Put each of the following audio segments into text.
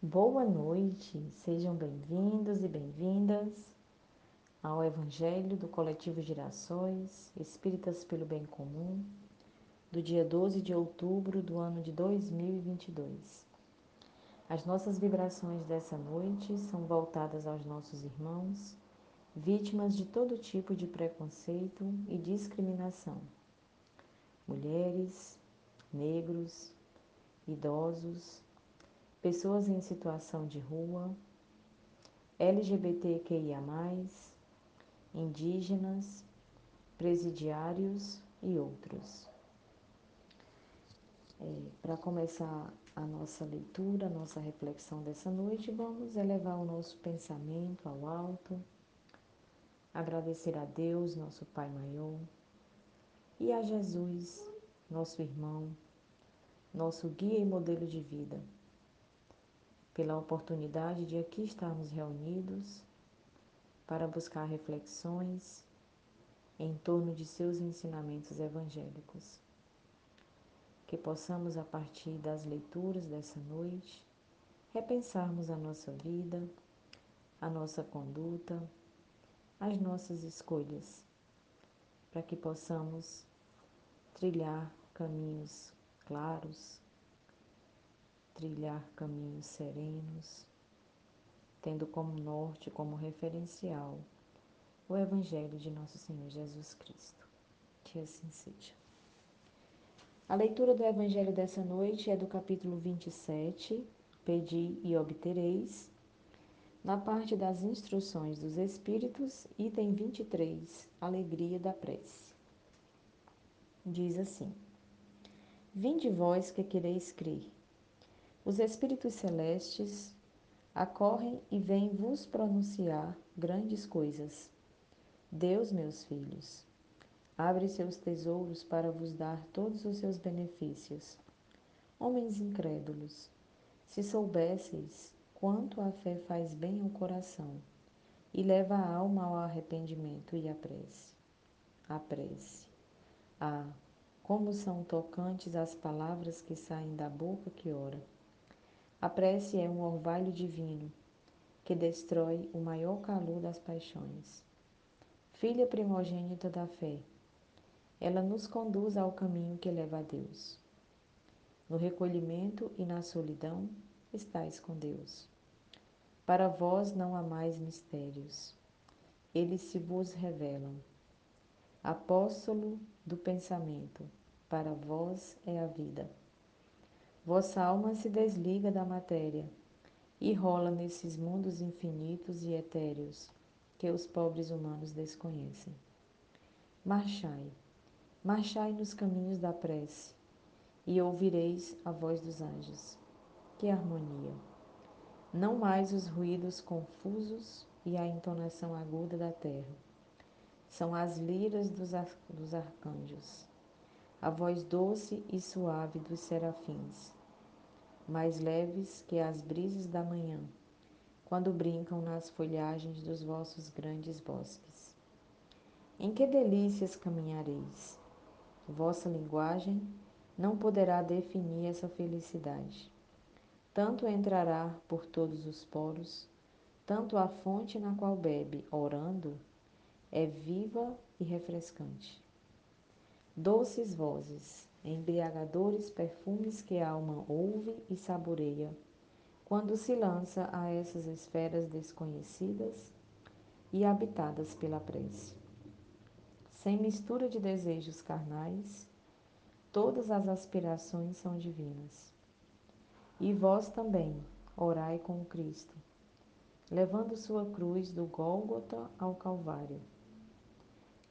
Boa noite, sejam bem-vindos e bem-vindas ao Evangelho do Coletivo Girassóis Espíritas pelo Bem Comum, do dia 12 de outubro do ano de 2022. As nossas vibrações dessa noite são voltadas aos nossos irmãos, vítimas de todo tipo de preconceito e discriminação. Mulheres, negros, idosos, pessoas em situação de rua, LGBTQIA, indígenas, presidiários e outros. É, Para começar a nossa leitura, a nossa reflexão dessa noite, vamos elevar o nosso pensamento ao alto, agradecer a Deus, nosso Pai maior, e a Jesus, nosso irmão, nosso guia e modelo de vida pela oportunidade de aqui estarmos reunidos para buscar reflexões em torno de seus ensinamentos evangélicos. Que possamos, a partir das leituras dessa noite, repensarmos a nossa vida, a nossa conduta, as nossas escolhas, para que possamos trilhar caminhos claros, trilhar caminhos serenos, tendo como norte, como referencial, o Evangelho de Nosso Senhor Jesus Cristo. Que assim seja. A leitura do Evangelho dessa noite é do capítulo 27, Pedi e obtereis, na parte das instruções dos Espíritos, item 23, Alegria da prece. Diz assim: Vinde vós que quereis crer os espíritos celestes acorrem e vêm vos pronunciar grandes coisas. Deus, meus filhos, abre seus tesouros para vos dar todos os seus benefícios. Homens incrédulos, se soubesseis quanto a fé faz bem ao coração e leva a alma ao arrependimento e à prece. A prece. Ah, como são tocantes as palavras que saem da boca que ora. A prece é um orvalho divino que destrói o maior calor das paixões. Filha primogênita da fé, ela nos conduz ao caminho que leva a Deus. No recolhimento e na solidão estais com Deus. Para vós não há mais mistérios, eles se vos revelam. Apóstolo do pensamento, para vós é a vida. Vossa alma se desliga da matéria e rola nesses mundos infinitos e etéreos que os pobres humanos desconhecem. Marchai, marchai nos caminhos da prece e ouvireis a voz dos anjos. Que harmonia! Não mais os ruídos confusos e a entonação aguda da terra. São as liras dos, ar dos arcanjos, a voz doce e suave dos serafins mais leves que as brisas da manhã, quando brincam nas folhagens dos vossos grandes bosques. Em que delícias caminhareis! Vossa linguagem não poderá definir essa felicidade. Tanto entrará por todos os poros, tanto a fonte na qual bebe, orando, é viva e refrescante. Doces vozes, embriagadores perfumes que a alma ouve e saboreia, quando se lança a essas esferas desconhecidas e habitadas pela prece. Sem mistura de desejos carnais, todas as aspirações são divinas. E vós também, orai com Cristo, levando sua cruz do Gólgota ao Calvário.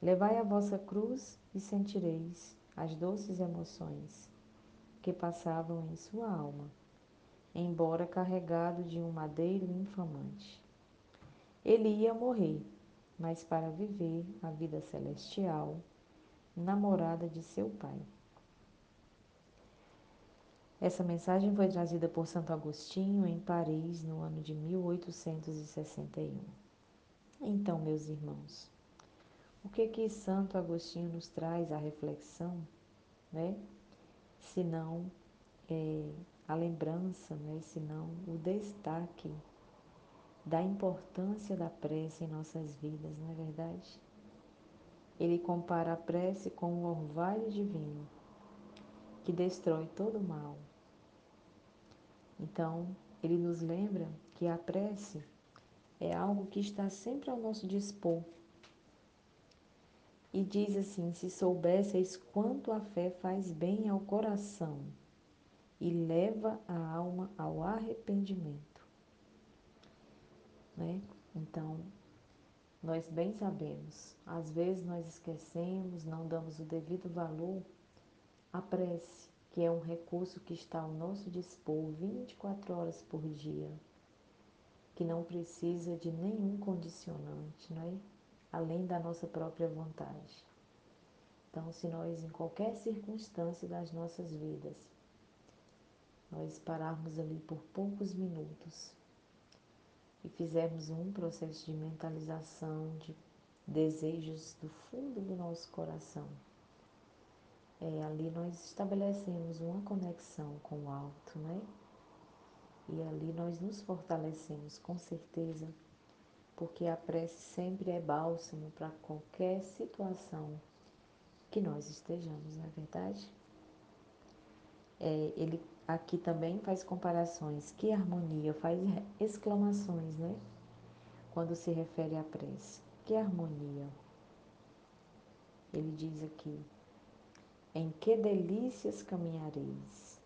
Levai a vossa cruz e sentireis as doces emoções que passavam em sua alma, embora carregado de um madeiro infamante. Ele ia morrer, mas para viver a vida celestial, namorada de seu pai. Essa mensagem foi trazida por Santo Agostinho em Paris no ano de 1861. Então, meus irmãos, que que Santo Agostinho nos traz à reflexão, né? Senão é, a lembrança, né, senão o destaque da importância da prece em nossas vidas, não é verdade? Ele compara a prece com o orvalho divino, que destrói todo o mal. Então, ele nos lembra que a prece é algo que está sempre ao nosso dispor. E diz assim: se soubesseis quanto a fé faz bem ao coração e leva a alma ao arrependimento. Né? Então, nós bem sabemos, às vezes nós esquecemos, não damos o devido valor à prece, que é um recurso que está ao nosso dispor 24 horas por dia, que não precisa de nenhum condicionante, não é? Além da nossa própria vontade. Então, se nós, em qualquer circunstância das nossas vidas, nós pararmos ali por poucos minutos e fizermos um processo de mentalização, de desejos do fundo do nosso coração, é, ali nós estabelecemos uma conexão com o alto, né? E ali nós nos fortalecemos com certeza, porque a prece sempre é bálsamo para qualquer situação que nós estejamos, não é verdade? É, ele aqui também faz comparações. Que harmonia, faz exclamações, né? Quando se refere à prece. Que harmonia. Ele diz aqui: Em que delícias caminhareis.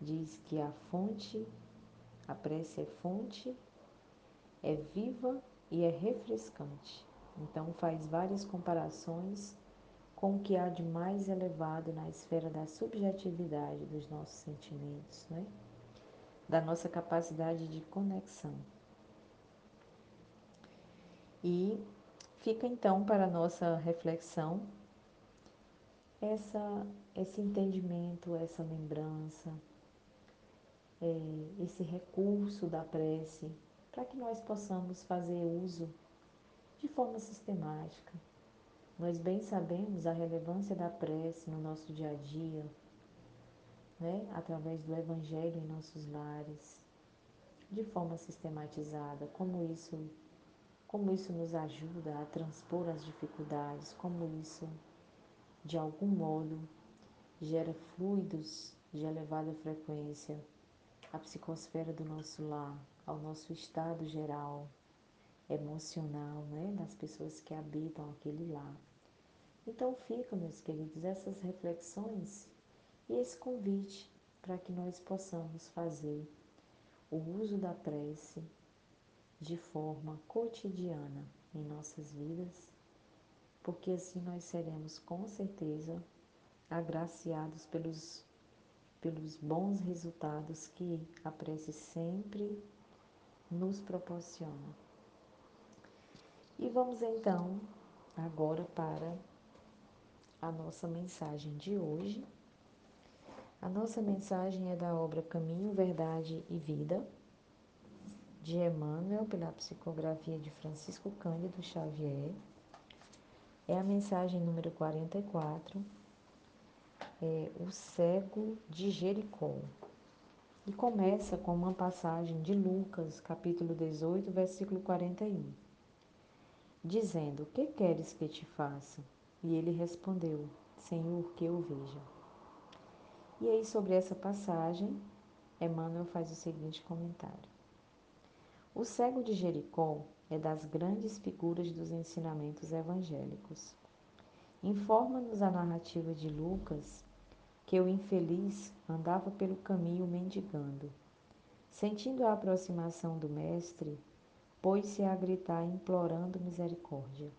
Diz que a fonte, a prece é fonte, é viva e é refrescante. Então faz várias comparações com o que há de mais elevado na esfera da subjetividade dos nossos sentimentos, né? da nossa capacidade de conexão. E fica então para a nossa reflexão essa, esse entendimento, essa lembrança, é, esse recurso da prece, para que nós possamos fazer uso de forma sistemática. Nós bem sabemos a relevância da prece no nosso dia a dia, né? através do Evangelho em nossos lares, de forma sistematizada, como isso, como isso nos ajuda a transpor as dificuldades, como isso, de algum modo, gera fluidos de elevada frequência à psicosfera do nosso lar, ao nosso estado geral emocional, né, das pessoas que habitam aquele lar. Então ficam, meus queridos, essas reflexões e esse convite para que nós possamos fazer o uso da prece de forma cotidiana em nossas vidas, porque assim nós seremos com certeza agraciados pelos, pelos bons resultados que a prece sempre nos proporciona. E vamos então agora para a nossa mensagem de hoje. A nossa mensagem é da obra Caminho, Verdade e Vida, de Emmanuel, pela psicografia de Francisco Cândido Xavier. É a mensagem número 44, é O Cego de Jericó. E começa com uma passagem de Lucas, capítulo 18, versículo 41, dizendo: que queres que te faça? E ele respondeu: Senhor, que eu veja. E aí, sobre essa passagem, Emmanuel faz o seguinte comentário: O cego de Jericó é das grandes figuras dos ensinamentos evangélicos. Informa-nos a narrativa de Lucas que o infeliz andava pelo caminho mendigando. Sentindo a aproximação do Mestre, pôs-se a gritar implorando misericórdia.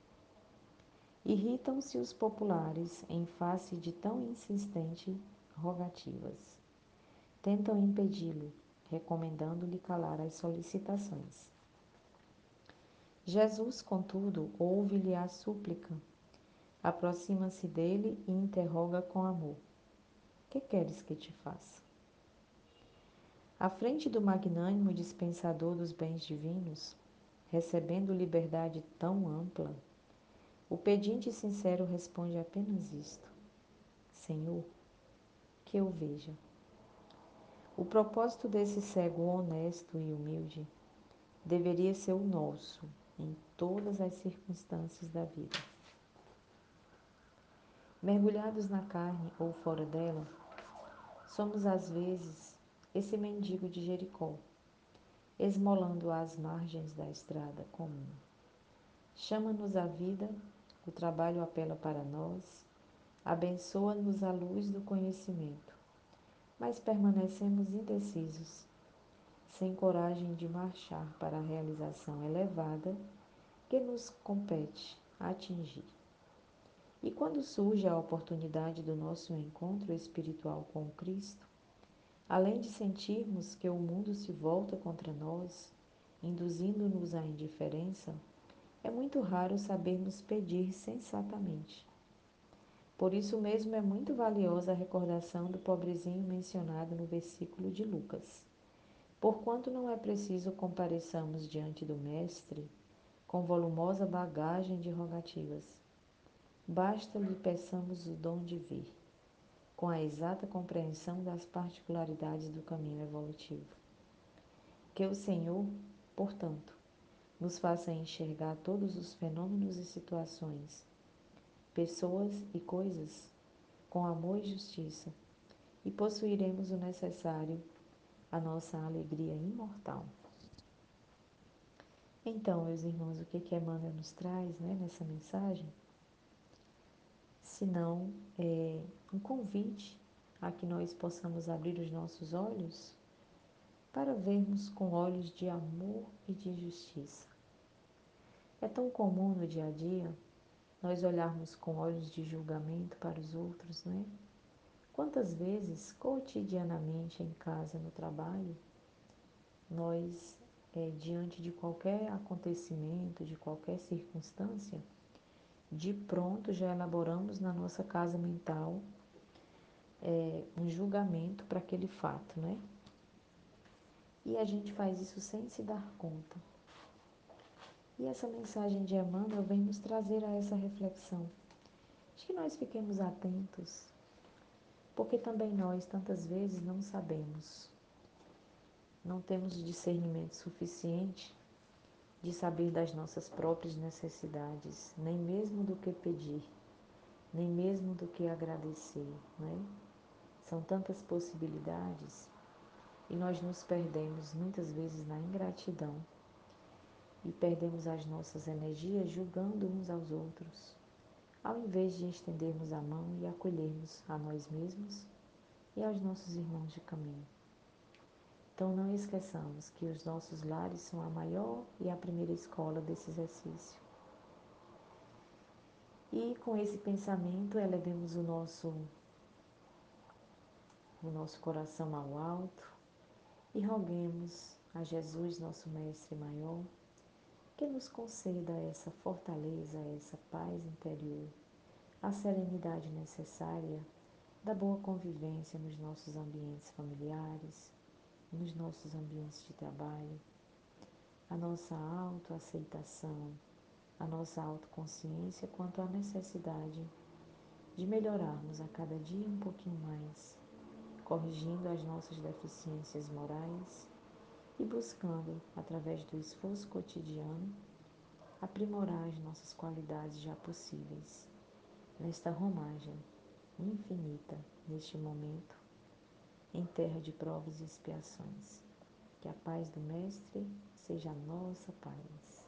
Irritam-se os populares em face de tão insistente rogativas. Tentam impedi-lo, recomendando-lhe calar as solicitações. Jesus, contudo, ouve-lhe a súplica, aproxima-se dele e interroga com amor: Que queres que te faça? À frente do magnânimo dispensador dos bens divinos, recebendo liberdade tão ampla, o pedinte sincero responde apenas isto: Senhor, que eu veja. O propósito desse cego honesto e humilde deveria ser o nosso em todas as circunstâncias da vida. Mergulhados na carne ou fora dela, somos às vezes esse mendigo de Jericó, esmolando às margens da estrada comum. Chama-nos a vida, o trabalho apela para nós, abençoa-nos a luz do conhecimento, mas permanecemos indecisos, sem coragem de marchar para a realização elevada que nos compete atingir. E quando surge a oportunidade do nosso encontro espiritual com Cristo, além de sentirmos que o mundo se volta contra nós, induzindo-nos à indiferença, é muito raro sabermos pedir sensatamente. Por isso mesmo é muito valiosa a recordação do pobrezinho mencionado no versículo de Lucas. Porquanto não é preciso compareçamos diante do Mestre com volumosa bagagem de rogativas Basta-lhe peçamos o dom de ver, com a exata compreensão das particularidades do caminho evolutivo. Que o Senhor, portanto, nos faça enxergar todos os fenômenos e situações, pessoas e coisas, com amor e justiça, e possuiremos o necessário à nossa alegria imortal. Então, meus irmãos, o que que Emmanuel nos traz né, nessa mensagem? Senão é, um convite a que nós possamos abrir os nossos olhos para vermos com olhos de amor e de justiça. É tão comum no dia a dia nós olharmos com olhos de julgamento para os outros, não é? Quantas vezes, cotidianamente, em casa, no trabalho, nós, é, diante de qualquer acontecimento, de qualquer circunstância, de pronto já elaboramos na nossa casa mental é, um julgamento para aquele fato, né? E a gente faz isso sem se dar conta. E essa mensagem de Emmanuel vem nos trazer a essa reflexão, de que nós fiquemos atentos, porque também nós tantas vezes não sabemos, não temos discernimento suficiente de saber das nossas próprias necessidades, nem mesmo do que pedir, nem mesmo do que agradecer, né? São tantas possibilidades e nós nos perdemos muitas vezes na ingratidão e perdemos as nossas energias julgando uns aos outros, ao invés de estendermos a mão e acolhermos a nós mesmos e aos nossos irmãos de caminho. Então não esqueçamos que os nossos lares são a maior e a primeira escola desse exercício. E com esse pensamento elevemos o nosso o nosso coração ao alto e roguemos a Jesus, nosso mestre maior, que nos conceda essa fortaleza, essa paz interior, a serenidade necessária da boa convivência nos nossos ambientes familiares, nos nossos ambientes de trabalho, a nossa autoaceitação, a nossa autoconsciência quanto à necessidade de melhorarmos a cada dia um pouquinho mais, corrigindo as nossas deficiências morais e buscando, através do esforço cotidiano, aprimorar as nossas qualidades já possíveis nesta romagem infinita neste momento em terra de provas e expiações. Que a paz do Mestre seja a nossa paz.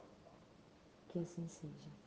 Que assim seja.